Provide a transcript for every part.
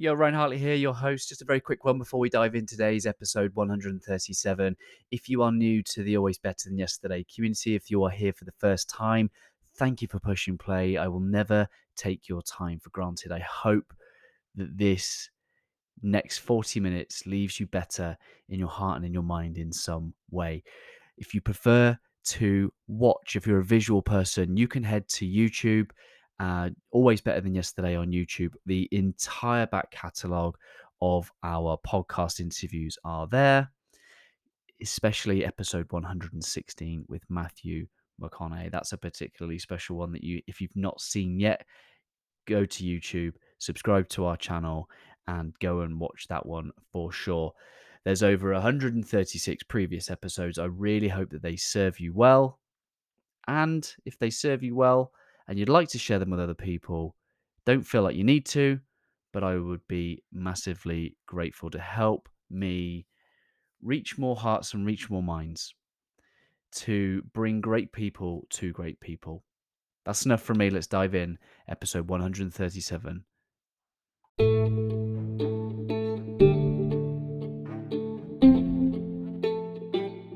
Yo, Ryan Hartley here, your host. Just a very quick one before we dive in today's episode 137. If you are new to the Always Better Than Yesterday community, if you are here for the first time, thank you for pushing play. I will never take your time for granted. I hope that this next 40 minutes leaves you better in your heart and in your mind in some way. If you prefer to watch, if you're a visual person, you can head to YouTube uh, always better than yesterday on YouTube. The entire back catalogue of our podcast interviews are there, especially episode 116 with Matthew McConaughey. That's a particularly special one that you, if you've not seen yet, go to YouTube, subscribe to our channel, and go and watch that one for sure. There's over 136 previous episodes. I really hope that they serve you well. And if they serve you well, and you'd like to share them with other people, don't feel like you need to, but I would be massively grateful to help me reach more hearts and reach more minds to bring great people to great people. That's enough from me. Let's dive in. Episode 137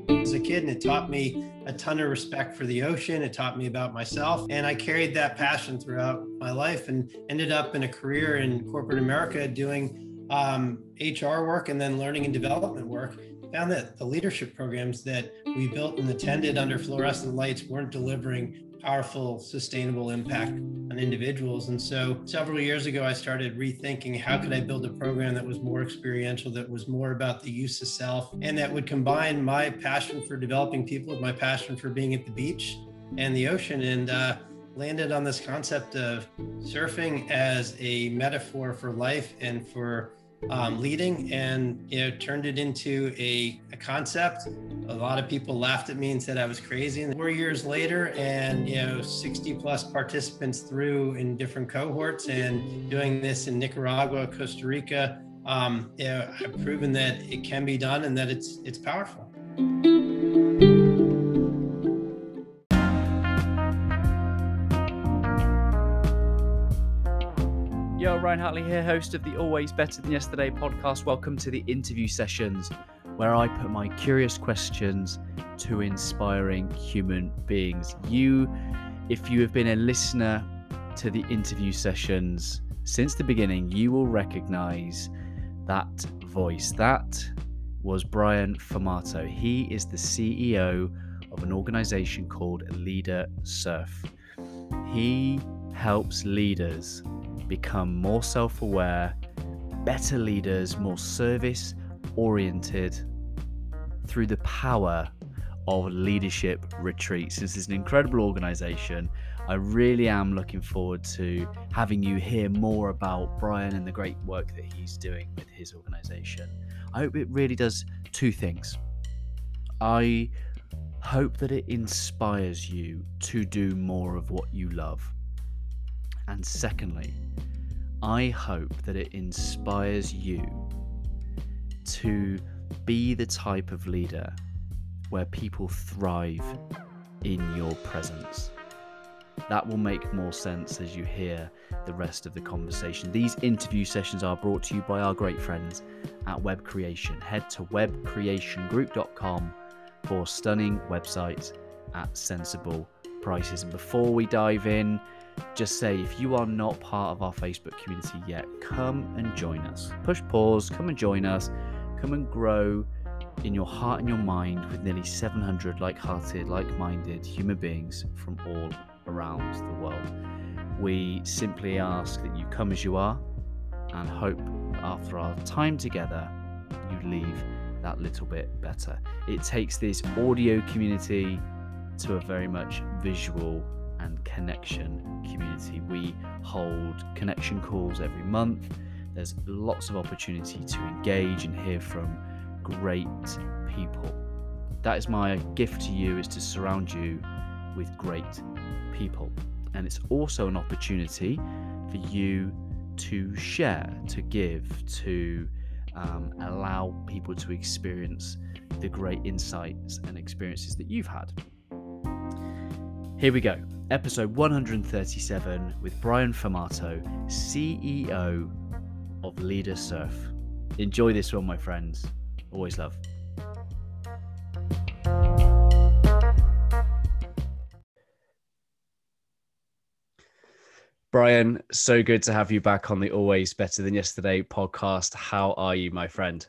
As a kid and it taught me a ton of respect for the ocean. It taught me about myself. And I carried that passion throughout my life and ended up in a career in corporate America doing um, HR work and then learning and development work. Found that the leadership programs that we built and attended under fluorescent lights weren't delivering powerful, sustainable impact on individuals. And so several years ago, I started rethinking how could I build a program that was more experiential, that was more about the use of self, and that would combine my passion for developing people with my passion for being at the beach and the ocean. And uh, landed on this concept of surfing as a metaphor for life and for um, leading and you know turned it into a, a, concept. A lot of people laughed at me and said i was crazy. And four years later and you know 60 plus participants through in different cohorts and doing this in nicaragua costa rica um, you know, i've proven that it can be done and that it's it's powerful Ryan Hartley here, host of the Always Better Than Yesterday podcast. Welcome to the interview sessions where I put my curious questions to inspiring human beings. You, if you have been a listener to the interview sessions since the beginning, you will recognize that voice. That was Brian Formato. He is the CEO of an organization called Leader Surf. He helps leaders become more self aware, better leaders, more service oriented through the power of leadership retreats. This is an incredible organization. I really am looking forward to having you hear more about Brian and the great work that he's doing with his organization. I hope it really does two things. I hope that it inspires you to do more of what you love. And secondly, I hope that it inspires you to be the type of leader where people thrive in your presence. That will make more sense as you hear the rest of the conversation. These interview sessions are brought to you by our great friends at Web Creation. Head to webcreationgroup.com for stunning websites at sensible prices. And before we dive in, just say if you are not part of our Facebook community yet, come and join us. Push pause, come and join us, come and grow in your heart and your mind with nearly 700 like hearted, like minded human beings from all around the world. We simply ask that you come as you are and hope after our time together, you leave that little bit better. It takes this audio community to a very much visual and connection community. We hold connection calls every month. There's lots of opportunity to engage and hear from great people. That is my gift to you is to surround you with great people. And it's also an opportunity for you to share, to give, to um, allow people to experience the great insights and experiences that you've had. Here we go episode 137 with Brian Formato, CEO of Leader Surf. Enjoy this one, my friends. Always love. Brian, so good to have you back on the Always Better Than Yesterday podcast. How are you, my friend?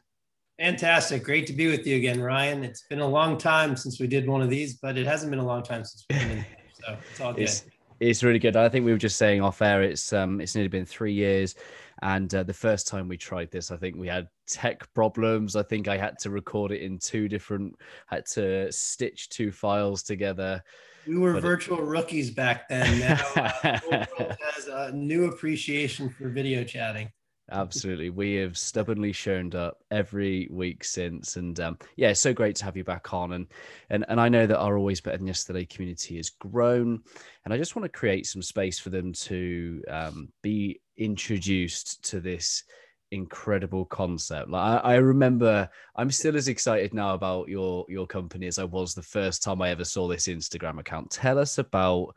Fantastic. Great to be with you again, Ryan. It's been a long time since we did one of these, but it hasn't been a long time since we've been in. So it's all good. It's, it's really good. I think we were just saying off air, it's um, it's nearly been three years. And uh, the first time we tried this, I think we had tech problems. I think I had to record it in two different, had to stitch two files together. We were but virtual it... rookies back then. Now uh, the world has a new appreciation for video chatting. Absolutely. We have stubbornly shown up every week since. And um, yeah, it's so great to have you back on. And, and, and I know that our Always Better Than Yesterday community has grown. And I just want to create some space for them to um, be introduced to this incredible concept. Like I, I, remember, I'm still as excited now about your your company as I was the first time I ever saw this Instagram account. Tell us about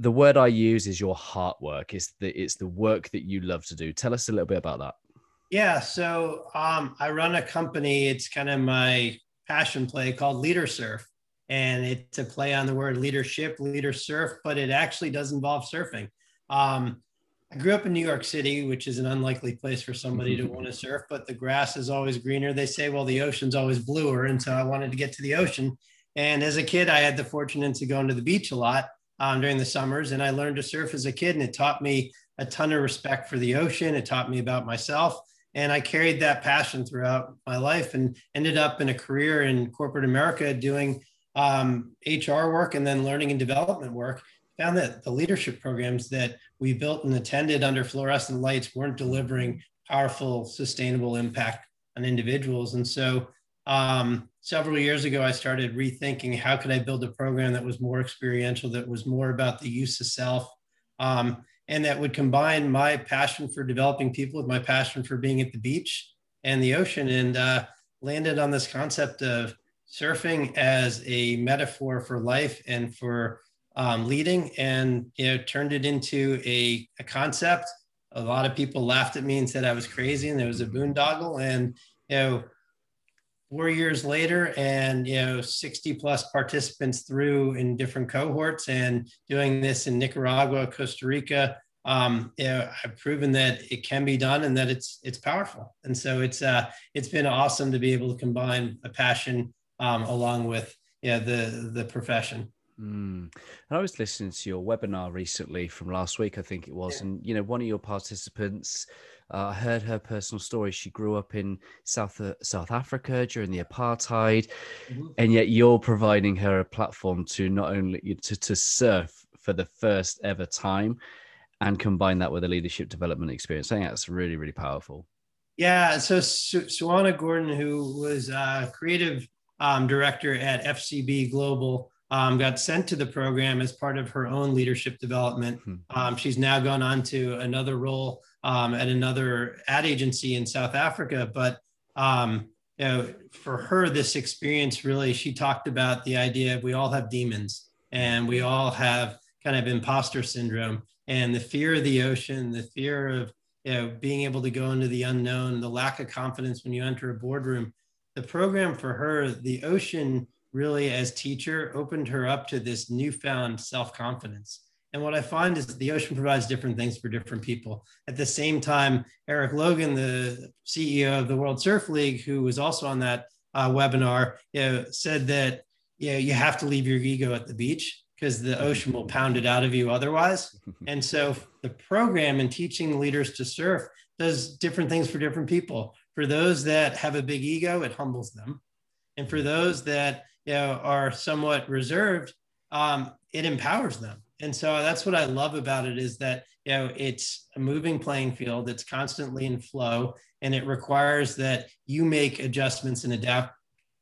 the word I use is your heart work. It's the it's the work that you love to do. Tell us a little bit about that. Yeah, so um, I run a company. It's kind of my passion play called Leader Surf, and it's a play on the word leadership, leader surf, but it actually does involve surfing. Um, I grew up in New York City, which is an unlikely place for somebody to want to surf, but the grass is always greener. They say, well, the ocean's always bluer. And so I wanted to get to the ocean. And as a kid, I had the fortune to go into the beach a lot um, during the summers. And I learned to surf as a kid, and it taught me a ton of respect for the ocean. It taught me about myself. And I carried that passion throughout my life and ended up in a career in corporate America doing um, HR work and then learning and development work found that the leadership programs that we built and attended under fluorescent lights weren't delivering powerful, sustainable impact on individuals. And so um, several years ago, I started rethinking how could I build a program that was more experiential, that was more about the use of self, um, and that would combine my passion for developing people with my passion for being at the beach and the ocean, and uh, landed on this concept of surfing as a metaphor for life and for um, leading and you know turned it into a, a concept. A lot of people laughed at me and said i was crazy and there was a boondoggle and you know four years later and you know 60 plus participants through in different cohorts and doing this in nicaragua costa rica um, you know, I've proven that it can be done and that it's it's powerful. And so it's uh, it's been awesome to be able to combine a passion um, along with yeah the the profession. Mm. And I was listening to your webinar recently from last week, I think it was, yeah. and you know, one of your participants, uh, I heard her personal story. She grew up in South uh, South Africa during the apartheid, mm-hmm. and yet you're providing her a platform to not only to to surf for the first ever time, and combine that with a leadership development experience. I think that's really really powerful. Yeah. So Su- Suhana Gordhan, who was uh, creative um, director at FCB Global um, got sent to the program as part of her own leadership development. Hmm. Um, she's now gone on to another role um, at another ad agency in South Africa. But um, you know, for her, this experience really, she talked about the idea of we all have demons and we all have kind of imposter syndrome and the fear of the ocean, the fear of you know, being able to go into the unknown, the lack of confidence when you enter a boardroom. The program for her, the ocean really as teacher opened her up to this newfound self-confidence. And what i find is the ocean provides different things for different people. At the same time erik logan the ceo of the world surf league who was also on that uh, webinar you know, said that you, know, you have to leave your ego at the beach because the ocean will pound it out of you otherwise. And so the program and teaching leaders to surf does different things for different people. For those that have a big ego it humbles them. And for those that you know, are somewhat reserved, um, it empowers them. And so that's what I love about it is that, you know, it's a moving playing field. It's constantly in flow and it requires that you make adjustments and adapt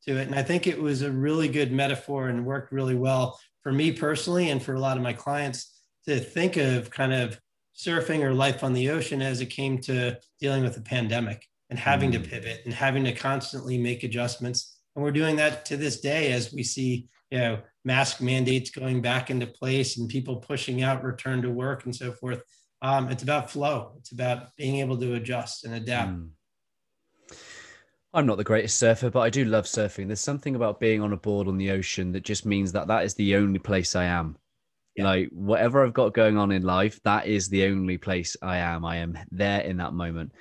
to it. And I think it was a really good metaphor and worked really well for me personally and for a lot of my clients to think of kind of surfing or life on the ocean as it came to dealing with the pandemic and having mm. to pivot and having to constantly make adjustments and we're doing that to this day as we see, you know, mask mandates going back into place and people pushing out return to work and so forth. um, it's about flow. It's about being able to adjust and adapt. Mm. I'm not the greatest surfer, but I do love surfing. There's something about being on a board on the ocean that just means that that is the only place I am. Yeah. Like whatever I've got going on in life, that is the only place I am. I am there in that moment.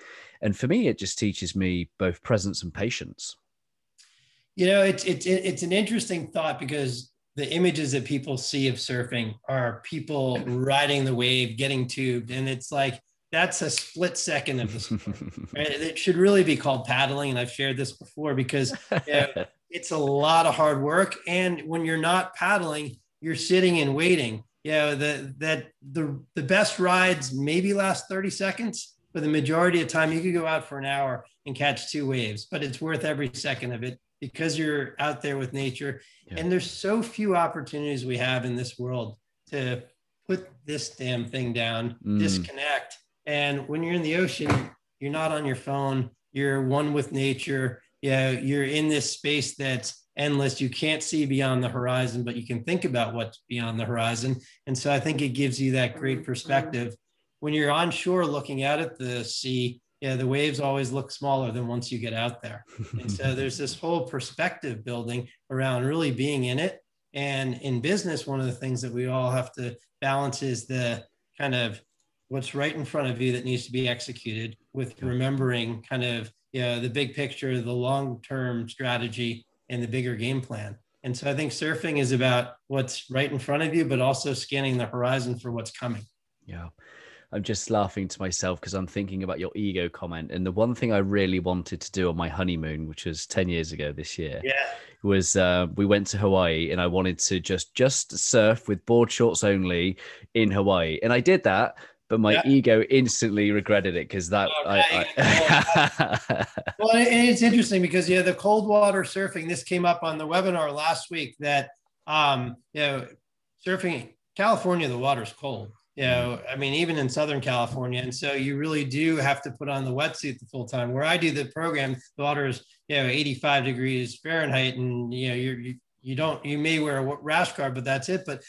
And for me, it just teaches me both presence and patience. You know, it's it's it's an interesting thought because the images that people see of surfing are people riding the wave, getting tubed, and it's like that's a split second of the sport. right? It should really be called paddling, and I've shared this before because you know, it's a lot of hard work. And when you're not paddling, you're sitting and waiting. You know, the that the the best rides maybe last 30 seconds, but the majority of time you could go out for an hour and catch two waves, but it's worth every second of it because you're out there with nature. Yeah. And there's so few opportunities we have in this world to put this damn thing down, mm. disconnect and when you're in the ocean, you're not on your phone. You're one with nature. Yeah, you're in this space that's endless. You can't see beyond the horizon, but you can think about what's beyond the horizon. And so I think it gives you that great perspective. When you're on shore looking out at the sea, yeah, the waves always look smaller than once you get out there. And so there's this whole perspective building around really being in it. And in business, one of the things that we all have to balance is the kind of what's right in front of you that needs to be executed with remembering kind of you know, the big picture, the long term strategy, and the bigger game plan. And so I think surfing is about what's right in front of you, but also scanning the horizon for what's coming. Yeah. I'm just laughing to myself because I'm thinking about your ego comment. And the one thing I really wanted to do on my honeymoon, which was 10 years ago this year, yeah. was uh, we went to Hawaii and I wanted to just just surf with board shorts only in Hawaii. And I did that but my yeah. ego instantly regretted it because that. I, I... well, it's interesting because yeah, the cold water surfing. This came up on the webinar last week that um, you know, surfing California, the water's cold. You know, I mean, even in Southern California, and so you really do have to put on the wetsuit the full time. Where I do the program, the water is you know 85 degrees Fahrenheit, and you know you're, you you don't you may wear a rash guard, but that's it. But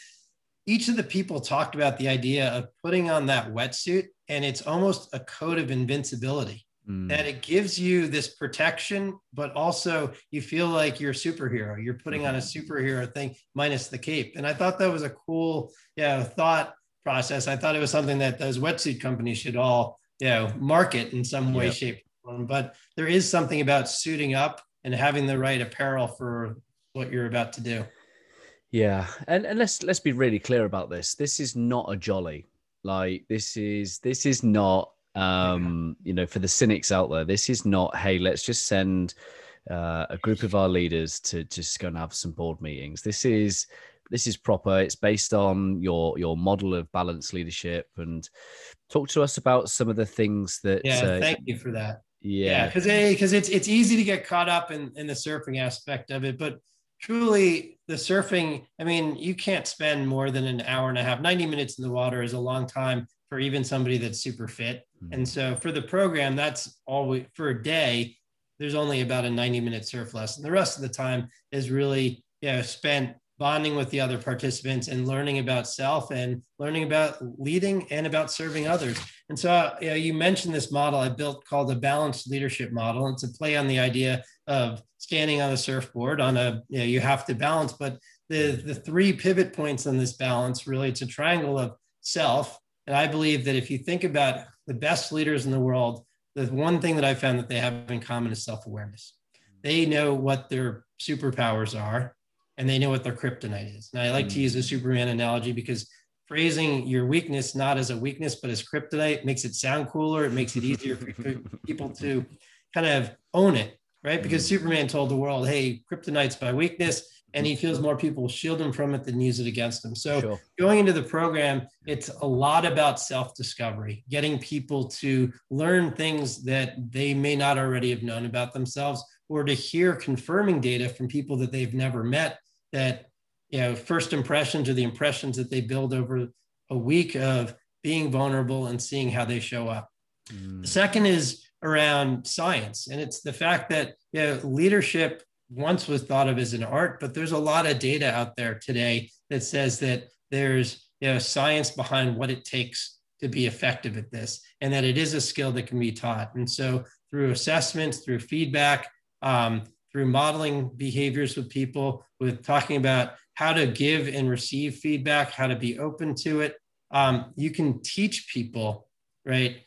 each of the people talked about the idea of putting on that wetsuit and it's almost a coat of invincibility mm. that it gives you this protection but also you feel like you're a superhero you're putting on a superhero thing minus the cape and i thought that was a cool you know, thought process i thought it was something that those wetsuit companies should all you know market in some way yep. shape but there is something about suiting up and having the right apparel for what you're about to do yeah, and and let's let's be really clear about this. This is not a jolly. Like this is this is not um you know for the cynics out there. This is not hey let's just send uh, a group of our leaders to just go and have some board meetings. This is this is proper. It's based on your your model of balanced leadership. And talk to us about some of the things that. Yeah, uh, thank you for that. Yeah, because yeah, because it's it's easy to get caught up in in the surfing aspect of it, but truly the surfing i mean you can't spend more than an hour and a half 90 minutes in the water is a long time for even somebody that's super fit mm-hmm. and so for the program that's all we for a day there's only about a 90 minute surf lesson the rest of the time is really you know spent bonding with the other participants and learning about self and learning about leading and about serving others. And so, uh, you, know, you mentioned this model I built called the balanced leadership model. It's a play on the idea of standing on a surfboard on a, you know, you have to balance, but the, the three pivot points on this balance really, it's a triangle of self. And I believe that if you think about the best leaders in the world, the one thing that I found that they have in common is self awareness. They know what their superpowers are and they know what their kryptonite is. And I like mm. to use the Superman analogy because phrasing your weakness not as a weakness but as kryptonite makes it sound cooler. It makes it easier for people to kind of own it, right? Because mm. Superman told the world, "Hey, kryptonite's my weakness." And he feels more people shield him from it than use it against him. So, sure. going into the program, it's a lot about self discovery, getting people to learn things that they may not already have known about themselves, or to hear confirming data from people that they've never met that you know first impressions or the impressions that they build over a week of being vulnerable and seeing how they show up. Mm. The second is around science, and it's the fact that you know, leadership once was thought of as an art, but there's a lot of data out there today that says that there's you know science behind what it takes to be effective at this and that it is a skill that can be taught. And so through assessments, through feedback, um, through modeling behaviors with people, with talking about how to give and receive feedback, how to be open to it, um, you can teach people, right,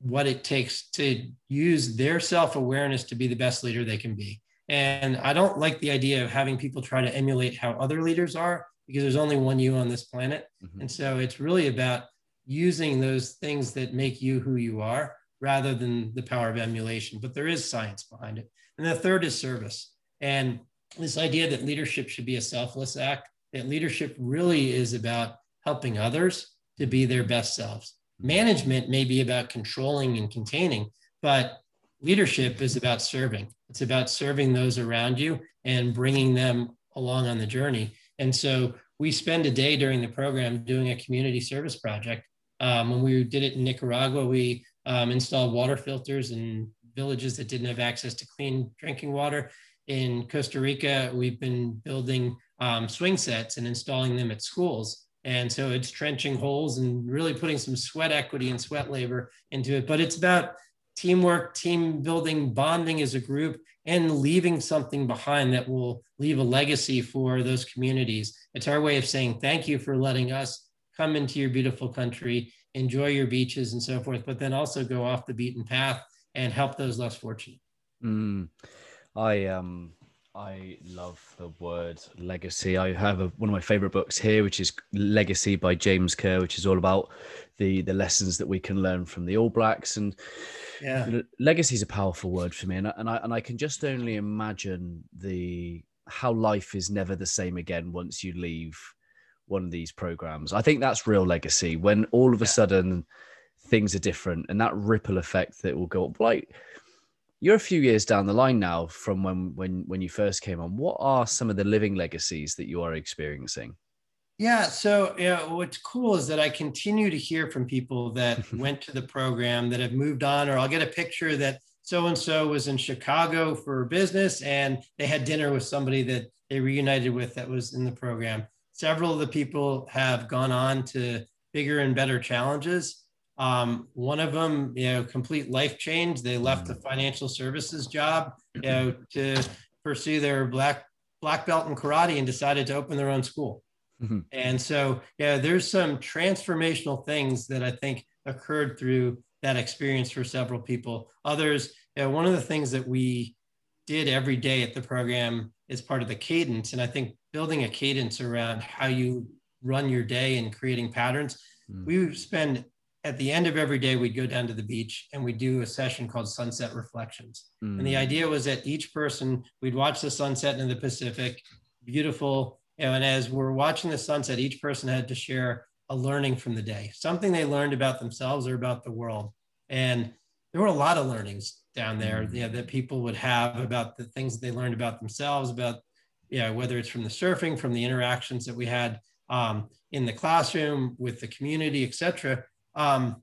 what it takes to use their self awareness to be the best leader they can be. And I don't like the idea of having people try to emulate how other leaders are because there's only one you on this planet. Mm-hmm. And so it's really about using those things that make you who you are rather than the power of emulation. But there is science behind it. And the third is service. And this idea that leadership should be a selfless act, that leadership really is about helping others to be their best selves. Management may be about controlling and containing, but leadership is about serving. It's about serving those around you and bringing them along on the journey. And so we spend a day during the program doing a community service project. Um, when we did it in Nicaragua, we um, installed water filters in villages that didn't have access to clean drinking water. In Costa Rica, we've been building um, swing sets and installing them at schools. And so it's trenching holes and really putting some sweat equity and sweat labor into it. But it's about teamwork, team building, bonding as a group, and leaving something behind that will leave a legacy for those communities. It's our way of saying thank you for letting us come into your beautiful country, enjoy your beaches and so forth, but then also go off the beaten path and help those less fortunate. Mm. I um I love the word legacy. I have a, one of my favorite books here, which is Legacy by James Kerr, which is all about the the lessons that we can learn from the All Blacks. And yeah, legacy is a powerful word for me, and I, and I and I can just only imagine the how life is never the same again once you leave one of these programs. I think that's real legacy when all of a sudden things are different, and that ripple effect that will go up. Like you're a few years down the line now from when when when you first came on. What are some of the living legacies that you are experiencing? Yeah so know, what's cool is that i continue to hear from people that went to the program that have moved on or i'll get a picture that so and so was in chicago for business and they had dinner with somebody that they reunited with that was in the program. Several of the people have gone on to bigger and better challenges um, one of them, you know, complete life change. They left the financial services job, you know, to pursue their black black belt in karate and decided to open their own school. Mm-hmm. And so, yeah, there's some transformational things that I think occurred through that experience for several people. Others, you know, one of the things that we did every day at the program is part of the cadence. And I think building a cadence around how you run your day and creating patterns. Mm. We spend at the end of every day, we'd go down to the beach and we'd do a session called Sunset Reflections. Mm. And the mm. idea was that each person, we'd watch the sunset in the Pacific, beautiful. And as we're watching the sunset, each person had to share a learning from the day, something they learned about themselves or about the world. And there were a lot of learnings down there mm. you know, that people would have about the things they learned about themselves, about, you know, whether it's from the surfing, from the interactions that we had um, in the classroom with the community, et cetera um,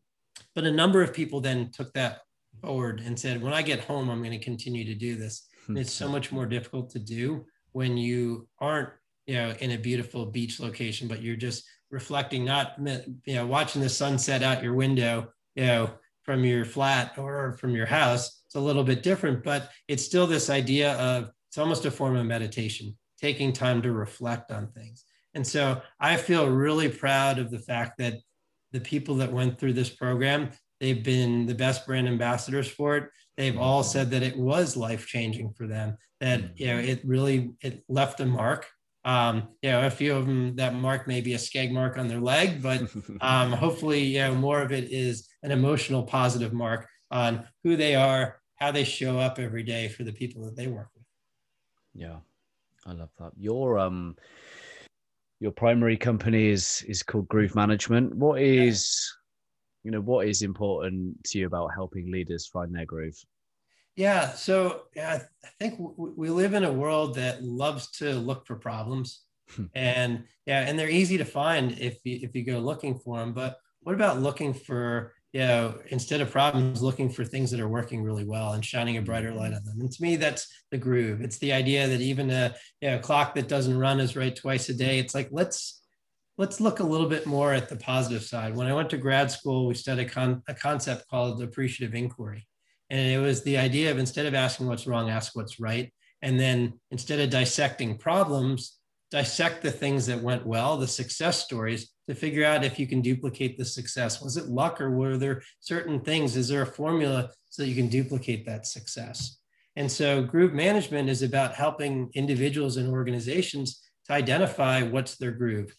but a number of people then took that forward and said, when I get home, I'm going to continue to do this. And it's so much more difficult to do when you aren't, you know, in a beautiful beach location, but you're just reflecting, not, you know, watching the sunset out your window, you know, from your flat or from your house. It's a little bit different, but it's still this idea of it's almost a form of meditation, taking time to reflect on things. And so I feel really proud of the fact that the people that went through this program, they've been the best brand ambassadors for it. They've all mm-hmm. said that it was life changing for them. That you know it really it left a mark. Um, you know, a few of them that mark may be a skeg mark on their leg, but um, hopefully, you know, more of it is an emotional positive mark on who they are, how they show up every day for the people that they work with. Yeah, I love that. Your um your primary company is is called Groove Management. What is you know what is important to you about helping leaders find their groove? Yeah, so yeah, I think we live in a world that loves to look for problems, hmm. and yeah, and they're easy to find if you, if you go looking for them. But what about looking for you know, instead of problems, looking for things that are working really well and shining a brighter light on them. And to me, that's the groove. It's the idea that even a you know, clock that doesn't run is right twice a day. It's like let's let's look a little bit more at the positive side. When I went to grad school, we studied con- a concept called appreciative inquiry. And it was the idea of instead of asking what's wrong, ask what's right. And then instead of dissecting problems, dissect the things that went well, the success stories, to figure out if you can duplicate the success. Was it luck or were there certain things? Is there a formula so that you can duplicate that success? And so groove management is about helping individuals and organizations to identify what's their groove.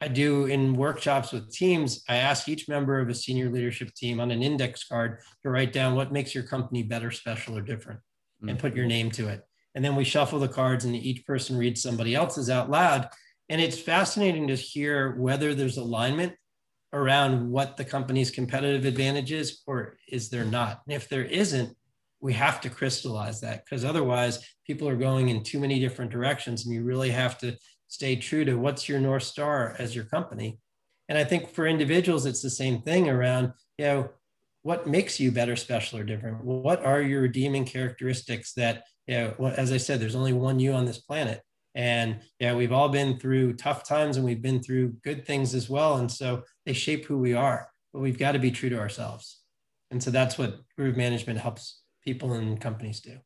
I do in workshops with teams, I ask each member of a senior leadership team on an index card to write down what makes your company better, special, or different and mm. put your name to it. And then we shuffle the cards and each person reads somebody else's out loud. And it's fascinating to hear whether there's alignment around what the company's competitive advantage is or is there not. And if there isn't, we have to crystallize that because otherwise people are going in too many different directions and you really have to stay true to what's your north star as your company and i think for individuals it's the same thing around you know what makes you better special or different what are your redeeming characteristics that you know as i said there's only one you on this planet. And yeah we've all been through tough times and we've been through good things as well. And so they shape who we are but we've got to be true to ourselves. And so that's what groove management helps people and companies do.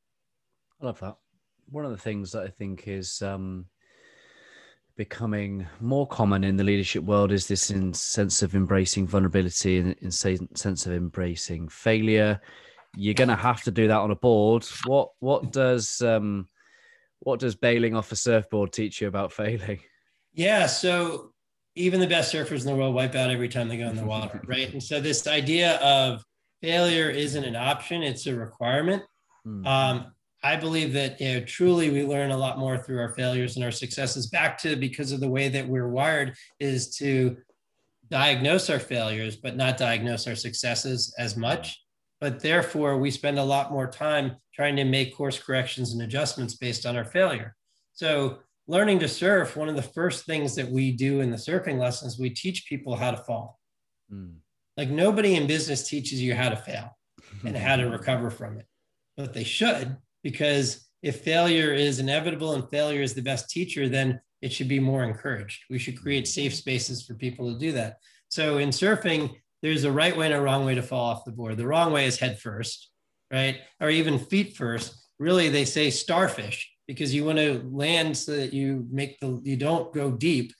I love that. One of the things that i think is um becoming more common in the leadership world is this sense of embracing vulnerability and in sense of embracing failure you're going to have to do that on a board what what does um what does bailing off a surfboard teach you about failing yeah so even the best surfers in the world wipe out every time they go in the water right and so this idea of failure isn't an option it's a requirement mm. um, I believe that you know truly we learn a lot more through our failures and our successes. Back to because of the way that we're wired is to diagnose our failures, but not diagnose our successes as much. But therefore, we spend a lot more time trying to make course corrections and adjustments based on our failure. So, learning to surf, one of the first things that we do in the surfing lessons, we teach people how to fall. Mm. Like nobody in business teaches you how to fail and how to recover from it, but they should because if failure is inevitable and failure is the best teacher, then it should be more encouraged. We should create safe spaces for people to do that. So in surfing, there's a right way and a wrong way to fall off the board. The wrong way is head first, right? Or even feet first. Really, they say starfish because you want to land so that you make the you don't go deep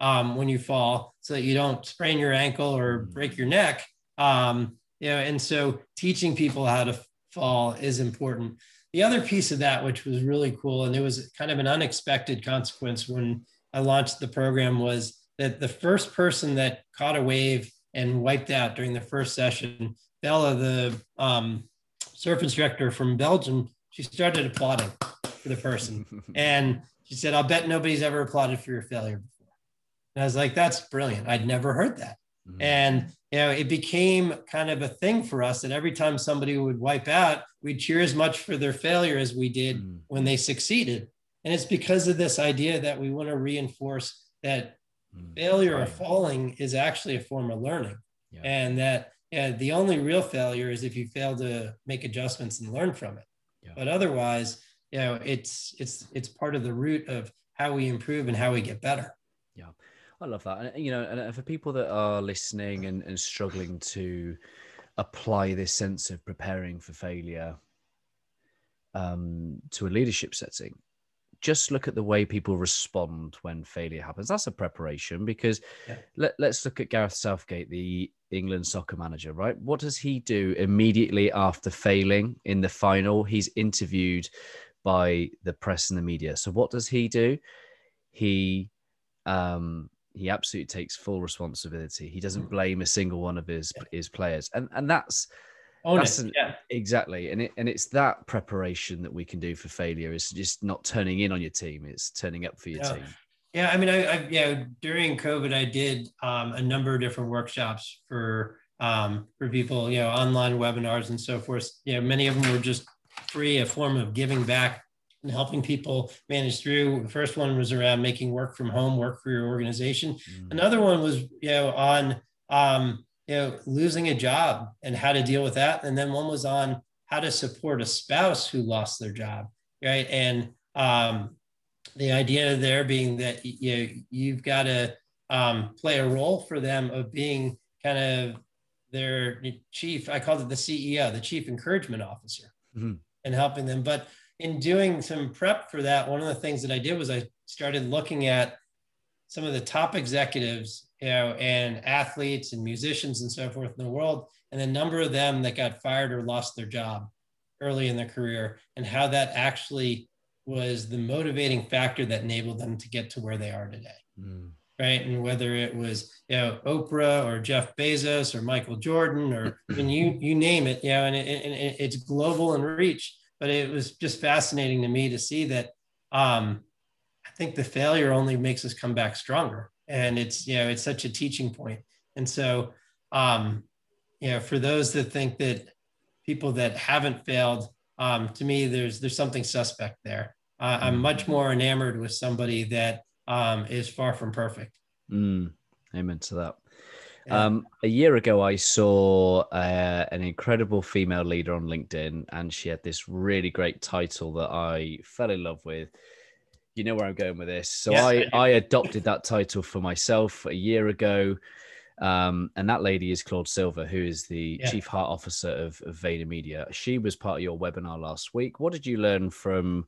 um, when you fall, so that you don't sprain your ankle or break your neck. Um, you know, and so teaching people how to fall is important the other piece of that, which was really cool, and it was kind of an unexpected consequence when I launched the program, was that the first person that caught a wave and wiped out during the first session, Bella, the um, surf instructor from Belgium, she started applauding for the person. and she said, I'll bet nobody's ever applauded for your failure before. And I was like, that's brilliant. I'd never heard that. Mm-hmm. And you know, it became kind of a thing for us that every time somebody would wipe out, we'd cheer as much for their failure as we did mm-hmm. when they succeeded. And it's because of this idea that we want to reinforce that mm-hmm. failure right. or falling is actually a form of learning. Yeah. And that yeah, the only real failure is if you fail to make adjustments and learn from it. Yeah. But otherwise, you know, it's it's it's part of the root of how we improve and how we get better. Yeah. I love that. And, you know, and for people that are listening and, and struggling to apply this sense of preparing for failure um, to a leadership setting, just look at the way people respond when failure happens. That's a preparation because yeah. let, let's look at Gareth Southgate, the England soccer manager, right? What does he do immediately after failing in the final? He's interviewed by the press and the media. So what does he do? He um, he absolutely takes full responsibility. He doesn't mm. blame a single one of his his players, and and that's that's an, yeah. exactly, and it and it's that preparation that we can do for failure is just not turning in on your team; it's turning up for your yeah. team. Yeah, I mean, I, I yeah during COVID, I did um, a number of different workshops for um, for people, you know, online webinars and so forth. You know, many of them were just free, a form of giving back and helping people manage through. The first one was around making work from home work for your organization. Mm. Another one was, you know, on um, you know losing a job and how to deal with that. And then one was on how to support a spouse who lost their job, right? And um, the idea there being that you know you've got to um, play a role for them of being kind of their chief. I called it the CEO, the chief encouragement officer, mm-hmm. and helping them. But in doing some prep for that, one of the things that I did was I started looking at some of the top executives, you know, and athletes and musicians and so forth in the world, and the number of them that got fired or lost their job early in their career, and how that actually was the motivating factor that enabled them to get to where they are today. Mm. Right. And whether it was, you know, Oprah or Jeff Bezos or Michael Jordan or and you you name it, you know, and, it, and it's global in reach. But it was just fascinating to me to see that um, I think the failure only makes us come back stronger. And it's, you know, it's such a teaching point. And so um, you know, for those that think that people that haven't failed, um, to me, there's there's something suspect there. Uh, I'm mm. much more enamored with somebody that um, is far from perfect. Mm, amen to that. Yeah. Um, a year ago, I saw uh, an incredible female leader on LinkedIn, and she had this really great title that I fell in love with. You know where I'm going with this. So yes, I, I, I adopted that title for myself a year ago. Um, and that lady is Claude Silver, who is the yeah. chief heart officer of, of Media. She was part of your webinar last week. What did you learn from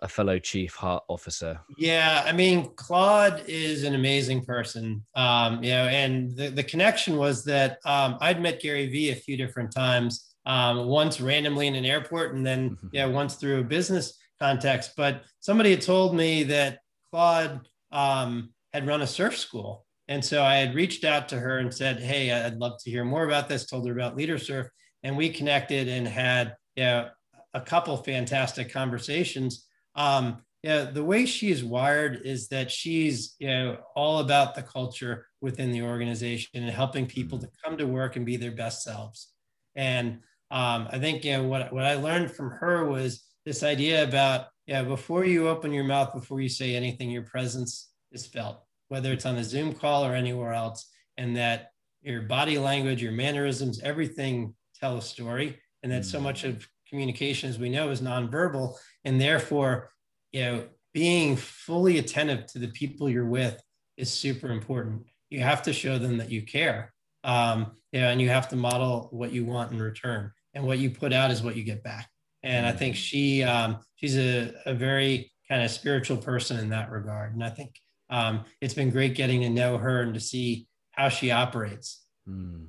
a fellow chief heart officer? Yeah, I mean, Claude is an amazing person. Um, you know, and the, the connection was that um, I'd met Gary Vee a few different times. Um, once randomly in an airport, and then mm-hmm. yeah, once through a business context. But somebody had told me that Claude um, had run a surf school and so I had reached out to her and said, Hey, I'd love to hear more about this, told her about LeaderSurf. And we connected and had you know, a couple fantastic conversations. Um, yeah, the way she is wired is that she's you know all about the culture within the organization and helping people to come to work and be their best selves. And um, I think you know what what I learned from her was this idea about yeah before you open your mouth, before you say anything, your presence is felt whether it's on a Zoom call or anywhere else, and that your body language, your mannerisms, everything tell a story, and that so mm. much of communication, as we know, is nonverbal, and therefore, you know, being fully attentive to the people you're with is super important. You have to show them that you care, um, you know, and you have to model what you want in return, and what you put out is what you get back. And I think mm. she um, she's a, a very kind of spiritual person in that regard, and I think um, it's been great getting to know her and to see how she operates. Mm,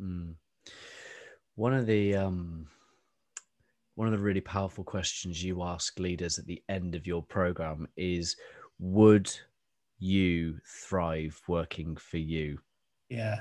mm. One of the um, one of the really powerful questions you ask leaders at the end of your program is, "Would you thrive working for you?" Yeah,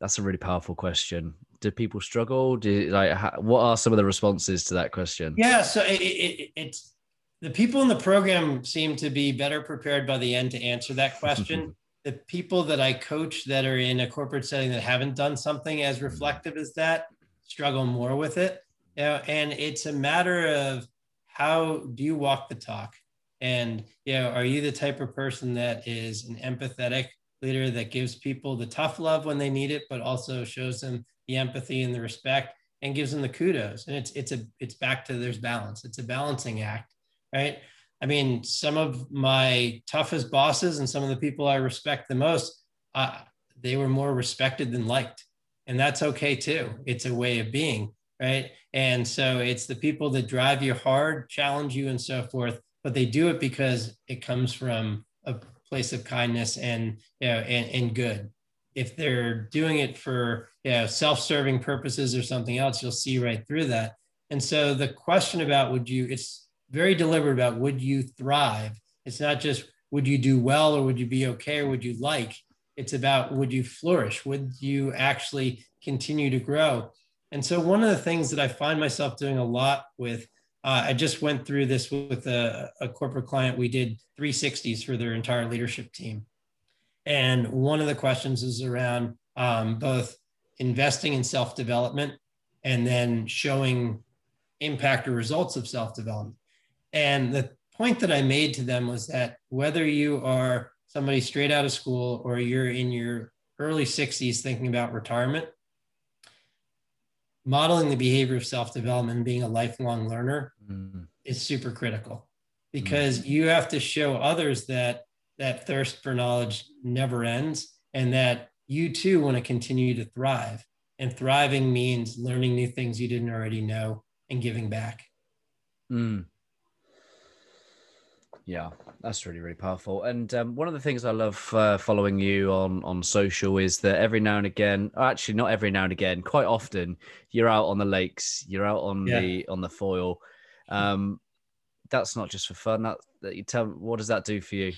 that's a really powerful question. Do people struggle? Do like how, what are some of the responses to that question? Yeah, so it, it, it's the people in the program seem to be better prepared by the end to answer that question. the people that I coach that are in a corporate setting that haven't done something as mm-hmm. reflective as that struggle more with it. You know, and it's a matter of how do you walk the talk? And you know, are you the type of person that is an empathetic leader that gives people the tough love when they need it, but also shows them the empathy and the respect and gives them the kudos? And it's it's a it's back to there's balance. It's a balancing act right? I mean, some of my toughest bosses and some of the people I respect the most, uh, they were more respected than liked. And that's okay too. It's a way of being, right? And so it's the people that drive you hard, challenge you, and so forth, but they do it because it comes from a place of kindness and, you know, and, and good. If they're doing it for you know, self-serving purposes or something else, you'll see right through that. And so the question about would you, it's very deliberate about would you thrive? It's not just would you do well or would you be okay or would you like? It's about would you flourish? Would you actually continue to grow? And so, one of the things that I find myself doing a lot with, uh, I just went through this with a, a corporate client. We did 360s for their entire leadership team. And one of the questions is around um, both investing in self development and then showing impact or results of self development. And the point that I made to them was that whether you are somebody straight out of school or you're in your early 60s thinking about retirement, modeling the behavior of self development and being a lifelong learner mm. is super critical because mm. you have to show others that that thirst for knowledge never ends and that you too want to continue to thrive. And thriving means learning new things you didn't already know and giving back. Mm. Yeah, that's really really powerful. And um, one of the things I love uh, following you on on social is that every now and again, actually not every now and again, quite often, you're out on the lakes, you're out on yeah. the on the foil. Um, that's not just for fun. That, that you tell. What does that do for you?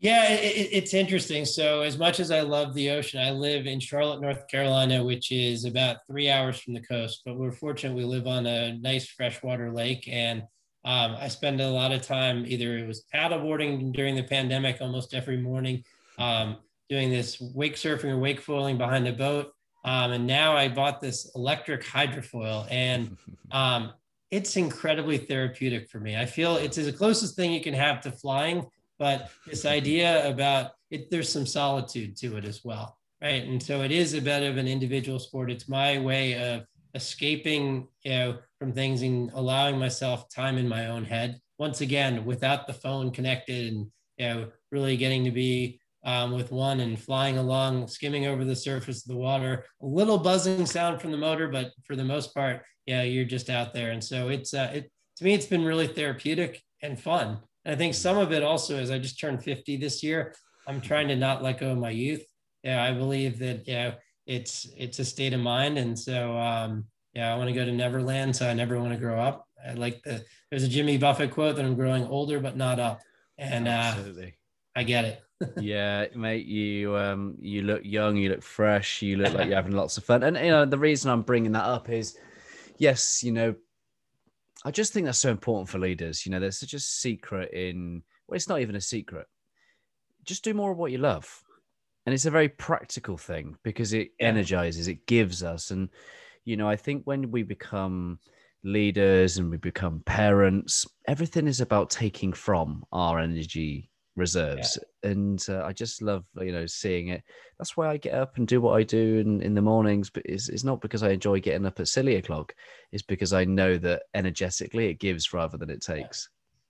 Yeah, it, it's interesting. So, as much as I love the ocean, I live in Charlotte, North Carolina, which is about three hours from the coast. But we're fortunate we live on a nice freshwater lake, and um, I spend a lot of time either it was paddleboarding during the pandemic almost every morning, um, doing this wake surfing or wake foiling behind a boat. Um, and now I bought this electric hydrofoil, and um, it's incredibly therapeutic for me. I feel it's the closest thing you can have to flying but this idea about it, there's some solitude to it as well, right? And so it is a bit of an individual sport. It's my way of escaping, you know, from things and allowing myself time in my own head. Once again, without the phone connected, and you know, really getting to be um, with one and flying along, skimming over the surface of the water. A little buzzing sound from the motor, but for the most part, yeah, you're just out there. And so it's uh, it to me, it's been really therapeutic and fun. And I think some of it also is I just turned 50 this year. I'm trying to not let go of my youth. Yeah, I believe that yeah, it's it's a state of mind. And so um, yeah, I want to go to Neverland. So I never want to grow up. I like the there's a Jimmy Buffett quote that I'm growing older but not up. And uh. I get it. yeah, mate, you um you look young, you look fresh, you look like you're having lots of fun. And you know, the reason I'm bringing that up is yes, you know, I just think that's so important for leaders. You know, there's such a secret in, well, it's not even a secret. Just do more of what you love. And it's a very practical thing because it energizes, it gives us. And, you know, I think when we become leaders and we become parents, everything is about taking from our energy reserves. Yeah. and uh, i just love you know seeing it. That's why i get up and do what i do in, in the mornings but it's, it's not because i enjoy getting up at silly o'clock. It's because i know that energetically it gives rather than it takes.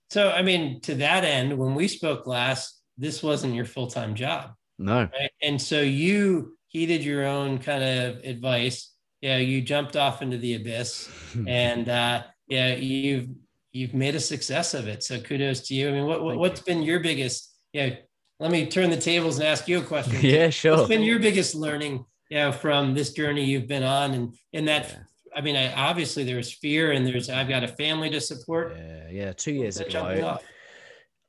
So i mean to that end when we spoke last this wasn't your full-time job. No. Right? and so you heeded your own kind of advice. Yeah you jumped off into the abyss. And uh yeah you've you've made a success of it. So kudos to you. I mean, what, what has been your biggest? Yeah, let me turn the tables and ask you a question. yeah, sure. What's been your biggest learning? Yeah, from this journey you've been on, and in that. Yeah. I mean, I, obviously there's fear, and there's I've got a family to support. Yeah, yeah. Two years ago,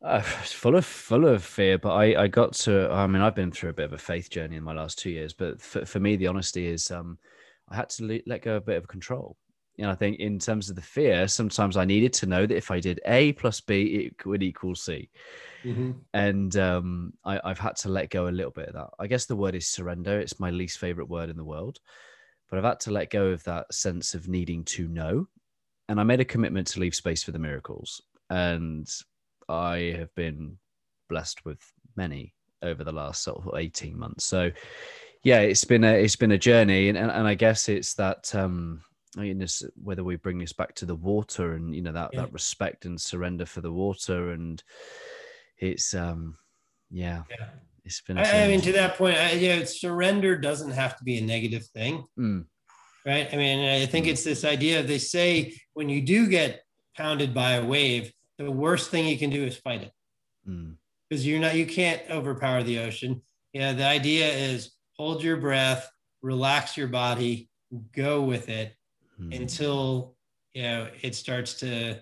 uh, full of full of fear, but I I got to. I mean, I've been through a bit of a faith journey in my last two years, but for, for me, the honesty is, um, I had to le- let go of a bit of control know, I think in terms of the fear, sometimes I needed to know that if I did A plus B, it would equal C. Mm-hmm. And um, I, I've had to let go a little bit of that. I guess the word is surrender. It's my least favorite word in the world. But I've had to let go of that sense of needing to know. And I made a commitment to leave space for the miracles. And I have been blessed with many over the last sort of 18 months. So yeah, it's been a it's been a journey. And and, and I guess it's that um in this whether we bring this back to the water and you know that yeah. that respect and surrender for the water and it's um yeah, yeah. it's been I, I, mean to that point I, yeah surrender doesn't have to be a negative thing mm. right i mean i think mm. it's this idea they say when you do get pounded by a wave the worst thing you can do is fight it because mm. you're not you can't overpower the ocean yeah the idea is hold your breath relax your body go with it mm-hmm. until you know it starts to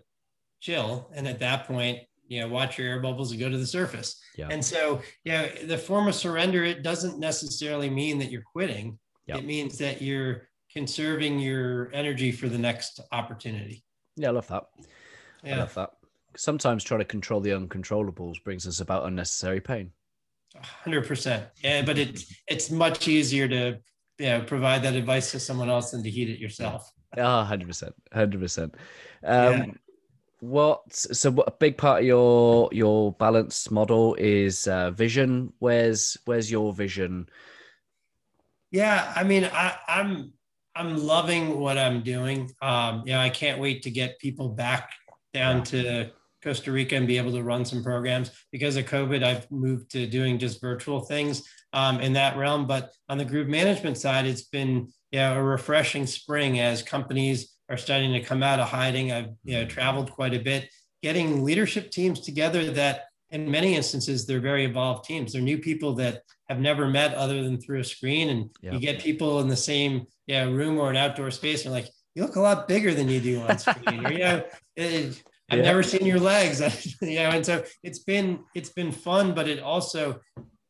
chill. And at that point you know watch your air bubbles and go to the surface. Yeah. and so yeah the form of surrender it doesn't necessarily mean that you're quitting. It means that you're conserving your energy for the next opportunity. Yeah i love that. Yeah. i love that. Sometimes trying to control the uncontrollables brings us about unnecessary pain. 100% yeah but it's it's much easier to you know, provide that advice to someone else than to heed it yourself Oh, 100%. 100%. Um, yeah. What so what a big part of your your balance model is uh, vision. Where's where's your vision? Yeah, I mean, I, I'm I'm loving what I'm doing. Um, you know, I can't wait to get people back down to Costa Rica and be able to run some programs. Because of COVID, I've moved to doing just virtual things um, in that realm. But on the Groove Management side, it's been you know, a refreshing spring as companies are starting to come out of hiding. I've you know, traveled quite a bit, getting leadership teams together that in many instances, they're very evolved teams. They're new people that have never met other than through a screen. And you get people in the same yeah, room or an outdoor space and like, you look a lot bigger than you do on screen. or, you know, it, I've yeah. never seen your legs. you know, and so it's been it's been fun, but it also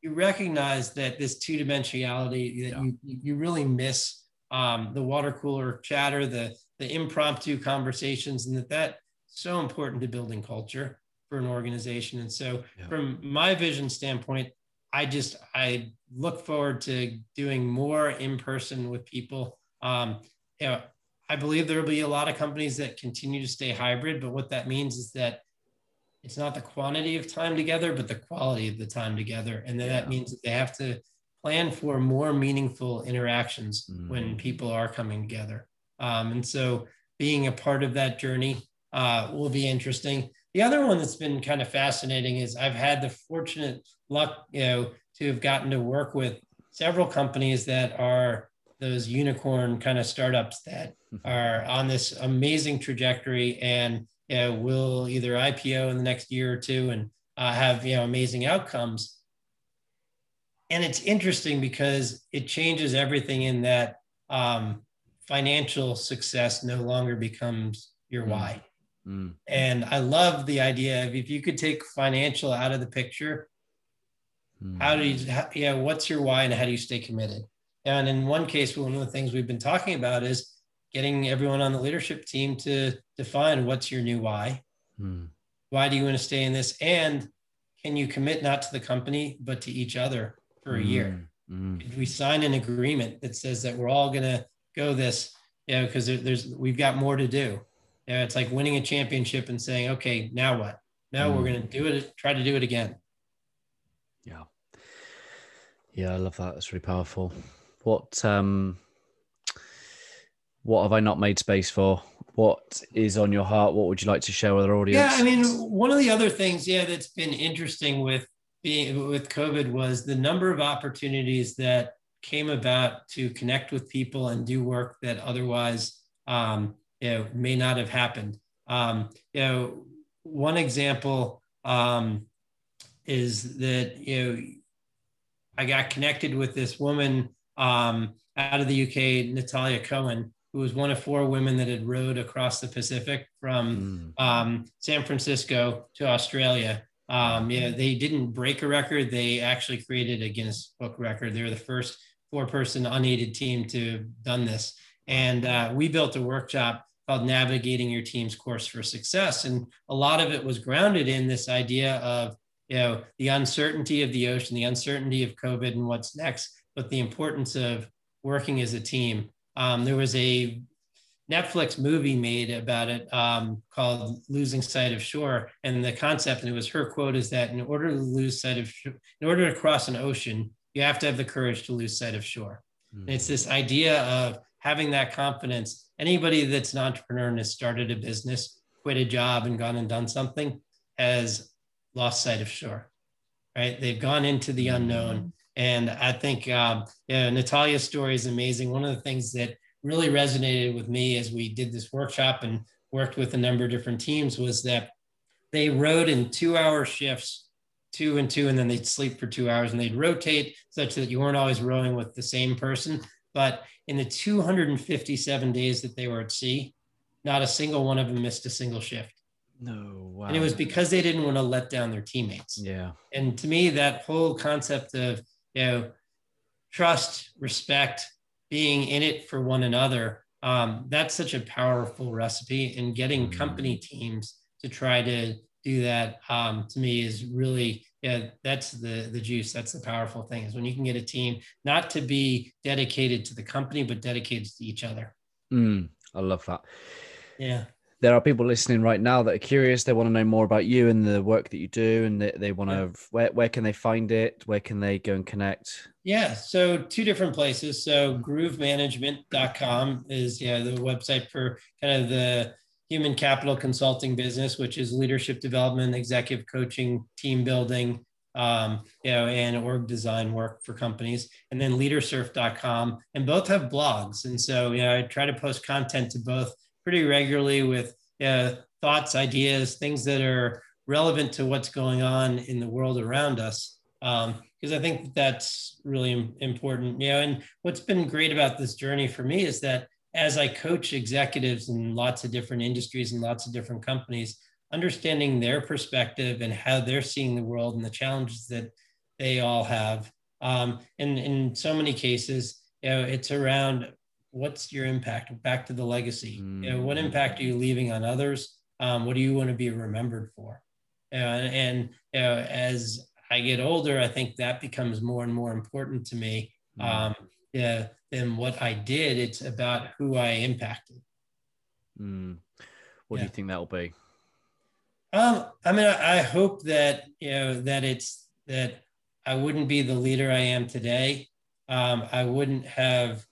you recognize that this two dimensionality that yeah. you you really miss um, the water cooler chatter, the the impromptu conversations, and that that's so important to building culture for an organization. And so, yeah. from my vision standpoint, I just I look forward to doing more in person with people. Um, you know, I believe there will be a lot of companies that continue to stay hybrid, but what that means is that it's not the quantity of time together, but the quality of the time together. And then yeah. that means that they have to plan for more meaningful interactions mm. when people are coming together. Um, and so being a part of that journey uh, will be interesting. The other one that's been kind of fascinating is I've had the fortunate luck, you know, to have gotten to work with several companies that are those unicorn kind of startups that are on this amazing trajectory and you know, will either IPO in the next year or two and uh, have you know amazing outcomes. And it's interesting because it changes everything in that um, financial success no longer becomes your mm. why. Mm. And I love the idea of if you could take financial out of the picture, mm. how do you, how, yeah, what's your why and how do you stay committed? And in one case, one of the things we've been talking about is getting everyone on the leadership team to define what's your new why. Hmm. Why do you want to stay in this? And can you commit not to the company, but to each other for a mm. year? Mm. We sign an agreement that says that we're all going to go this, you know, because there, there's, we've got more to do. You know, it's like winning a championship and saying, okay, now what? Now mm. we're going to do it, try to do it again. Yeah. Yeah, I love that. That's really powerful. What um what have I not made space for? What is on your heart? What would you like to share with our audience? Yeah, I mean, one of the other things, yeah, that's been interesting with being with COVID was the number of opportunities that came about to connect with people and do work that otherwise, um, you know, may not have happened. Um, you know, one example um, is that you know I got connected with this woman um, out of the UK, Natalia Cohen, who was one of four women that had rowed across the Pacific from mm. um, San Francisco to Australia. Um, yeah, they didn't break a record. They actually created a Guinness Book record. They were the first four-person unaided team to done this. And uh, we built a workshop called Navigating Your Team's Course for Success. And a lot of it was grounded in this idea of, you know, the uncertainty of the ocean, the uncertainty of COVID and what's next, but the importance of working as a team. Um, there was a Netflix movie made about it um, called Losing Sight of Shore. And the concept, and it was her quote, is that in order to lose sight of, in order to cross an ocean, you have to have the courage to lose sight of shore. Mm. it's this idea of having that confidence. Anybody that's an entrepreneur and has started a business, quit a job, and gone and done something has lost sight of shore, right? They've gone into the unknown and I think um, yeah, Natalia's story is amazing. One of the things that really resonated with me as we did this workshop and worked with a number of different teams was that they rowed in two hour shifts, two and two, and then they'd sleep for two hours and they'd rotate such that you weren't always rowing with the same person. But in the 257 days that they were at sea, not a single one of them missed a single shift. No, wow. And it was because they didn't want to let down their teammates. Yeah. And to me, that whole concept of you know, trust, respect, being in it for one another. Um, that's such a powerful recipe. And getting mm-hmm. company teams to try to do that um, to me is really yeah that's the the juice that's the powerful thing is when you can get a team not to be dedicated to the company but dedicated to each other mm, i love that yeah there are people listening right now that are curious. They want to know more about you and the work that you do, and they, they want to. Yeah. Where where can they find it? Where can they go and connect? Yeah, so two different places. So groovemanagement.com is yeah the website for kind of the human capital consulting business, which is leadership development, executive coaching, team building, um, you know, and org design work for companies, and then leadersurf.com. And both have blogs. And so, you know, I try to post content to both pretty regularly with uh, thoughts, ideas, things that are relevant to what's going on in the world around us. Um, because I think that's really important. You know, and what's been great about this journey for me is that as I coach executives in lots of different industries and lots of different companies, understanding their perspective and how they're seeing the world and the challenges that they all have. Um, and in so many cases, you know, it's around what's your impact back to the legacy. Mm. You know, what impact are you leaving on others? Um, what do you want to be remembered for? Uh, and you know, as I get older, I think that becomes more and more important to me. Mm. Um, yeah, than what I did. It's about who I impacted. Mm. What yeah. do you think that will be? Um, I mean, I, I hope that you know that it's that I wouldn't be the leader I am today. Um, I wouldn't have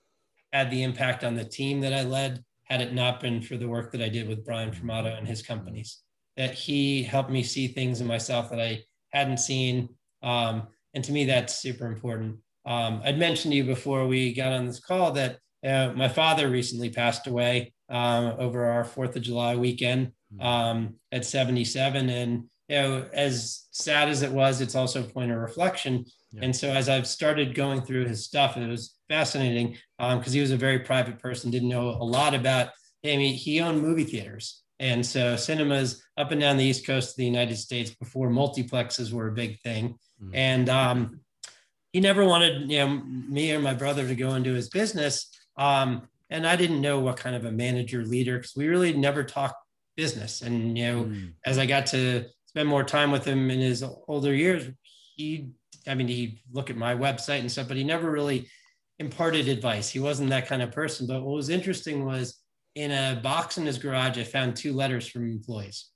had the impact on the team that I led had it not been for the work that I did with Brian Formato and his companies. That he helped me see things in myself that I hadn't seen, um, and to me, that's super important. Um, I'd mentioned to you before we got on this call that uh, my father recently passed away um, over our Fourth of July weekend. Mm-hmm. um, at 77. And you know, as sad as it was, it's also a point of reflection. Yeah. And so as I've started going through his stuff, it was fascinating because um, he was a very private person, didn't know a lot about. I mean, he owned movie theaters, and so cinemas up and down the east coast of the United States before multiplexes were a big thing. Mm-hmm. And um, he never wanted you know me or my brother to go into his business. Um, and I didn't know what kind of a manager leader because we really never talked business. And you know, mm. as I got to spend more time with him in his older years, he, I mean, he'd look at my website and stuff, but he never really imparted advice. He wasn't that kind of person. But what was interesting was in a box in his garage, I found two letters from employees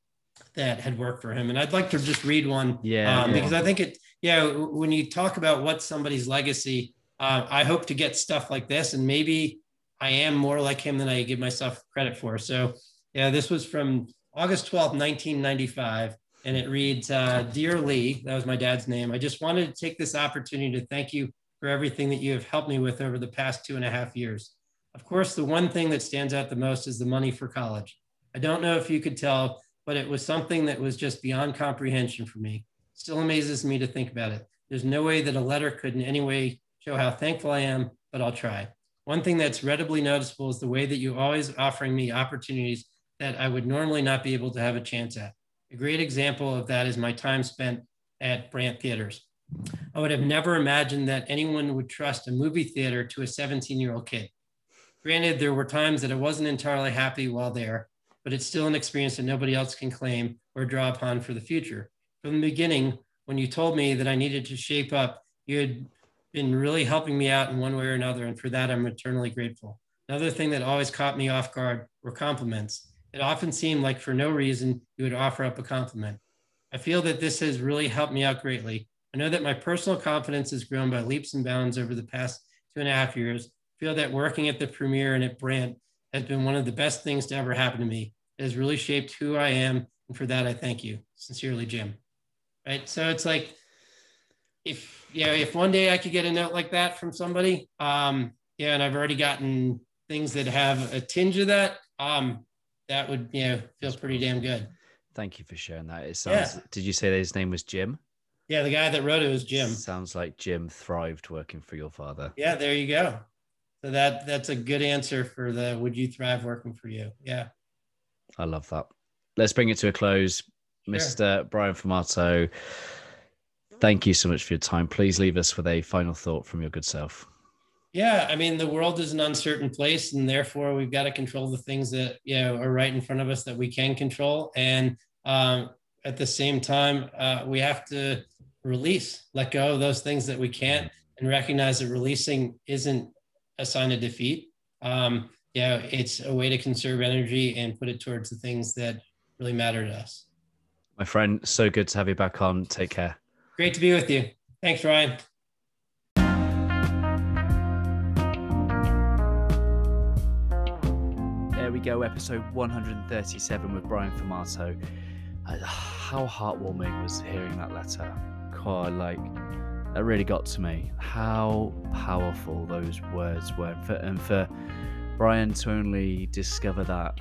that had worked for him. And I'd like to just read one. Yeah. Um, yeah. Because I think it, yeah, when you talk about what somebody's legacy, uh, I hope to get stuff like this. And maybe I am more like him than I give myself credit for. So yeah, this was from August 12th, 1995. And it reads uh, Dear Lee, that was my dad's name. I just wanted to take this opportunity to thank you for everything that you have helped me with over the past two and a half years. Of course, the one thing that stands out the most is the money for college. I don't know if you could tell, but it was something that was just beyond comprehension for me. Still amazes me to think about it. There's no way that a letter could in any way show how thankful I am, but I'll try. One thing that's readily noticeable is the way that you always offering me opportunities that I would normally not be able to have a chance at. A great example of that is my time spent at Brant Theaters. I would have never imagined that anyone would trust a movie theater to a 17 year old kid. Granted, there were times that I wasn't entirely happy while there, but it's still an experience that nobody else can claim or draw upon for the future. From the beginning, when you told me that I needed to shape up, you had been really helping me out in one way or another. And for that, I'm eternally grateful. Another thing that always caught me off guard were compliments. It often seemed like for no reason you would offer up a compliment. I feel that this has really helped me out greatly. I know that my personal confidence has grown by leaps and bounds over the past two and a half years. I feel that working at the premiere and at Brant has been one of the best things to ever happen to me. It has really shaped who I am. And for that, I thank you. Sincerely, Jim. Right. So it's like, if, know, if one day I could get a note like that from somebody, um, yeah, and I've already gotten things that have a tinge of that, um, that would you know feels pretty damn good. Thank you for sharing that. It sounds. Yeah. Did you say that his name was Jim? Yeah, the guy that wrote it was Jim. Sounds like Jim thrived working for your father. Yeah, there you go. So that that's a good answer for the would you thrive working for you? Yeah. I love that. Let's bring it to a close. Sure. Mr. Brian Formato, thank you so much for your time. Please leave us with a final thought from your good self. Yeah, I mean the world is an uncertain place, and therefore we've got to control the things that you know are right in front of us that we can control, and um, at the same time uh, we have to release, let go of those things that we can't, and recognize that releasing isn't a sign of defeat. Um, yeah, it's a way to conserve energy and put it towards the things that really matter to us. My friend, so good to have you back on. Take care. Great to be with you. Thanks, Ryan. Episode 137 with Brian Formato. Uh, how heartwarming was hearing that letter. God, like, that really got to me. How powerful those words were. And for, and for Brian to only discover that,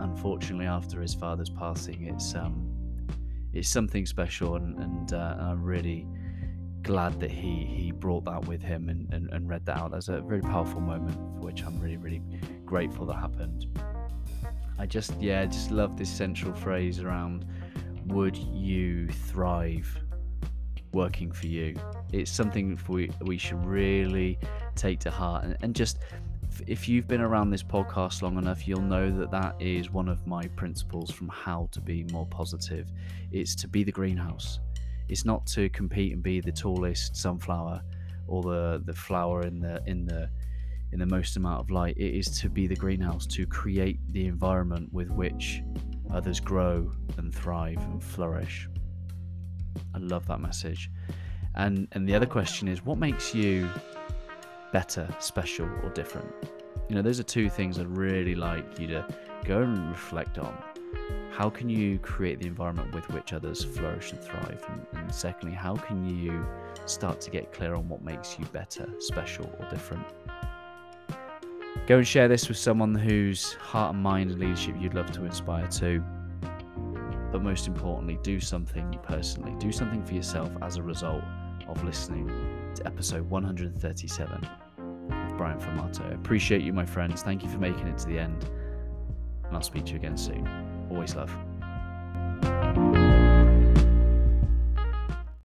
unfortunately, after his father's passing, it's um, it's something special, and, and uh, I'm really glad that he he brought that with him and, and, and read that out. That's a very powerful moment for which I'm really really grateful that happened. I just yeah just love this central phrase around would you thrive working for you? It's something we we should really take to heart and, and just if you've been around this podcast long enough, you'll know that that is one of my principles from how to be more positive. It's to be the greenhouse it's not to compete and be the tallest sunflower or the the flower in the in the in the most amount of light. It is to be the greenhouse, to create the environment with which others grow and thrive and flourish. I love that message. And and the other question is what makes you better, special or different? You know, those are two things I'd really like you to go and reflect on how can you create the environment with which others flourish and thrive? And, and, secondly, how can you start to get clear on what makes you better, special, or different? Go and share this with someone whose heart and mind and leadership you'd love to inspire too. But most importantly, do something personally, do something for yourself as a result of listening to episode 137 with Brian Formato. Appreciate you, my friends. Thank you for making it to the end, and I'll speak to you again soon. Always love.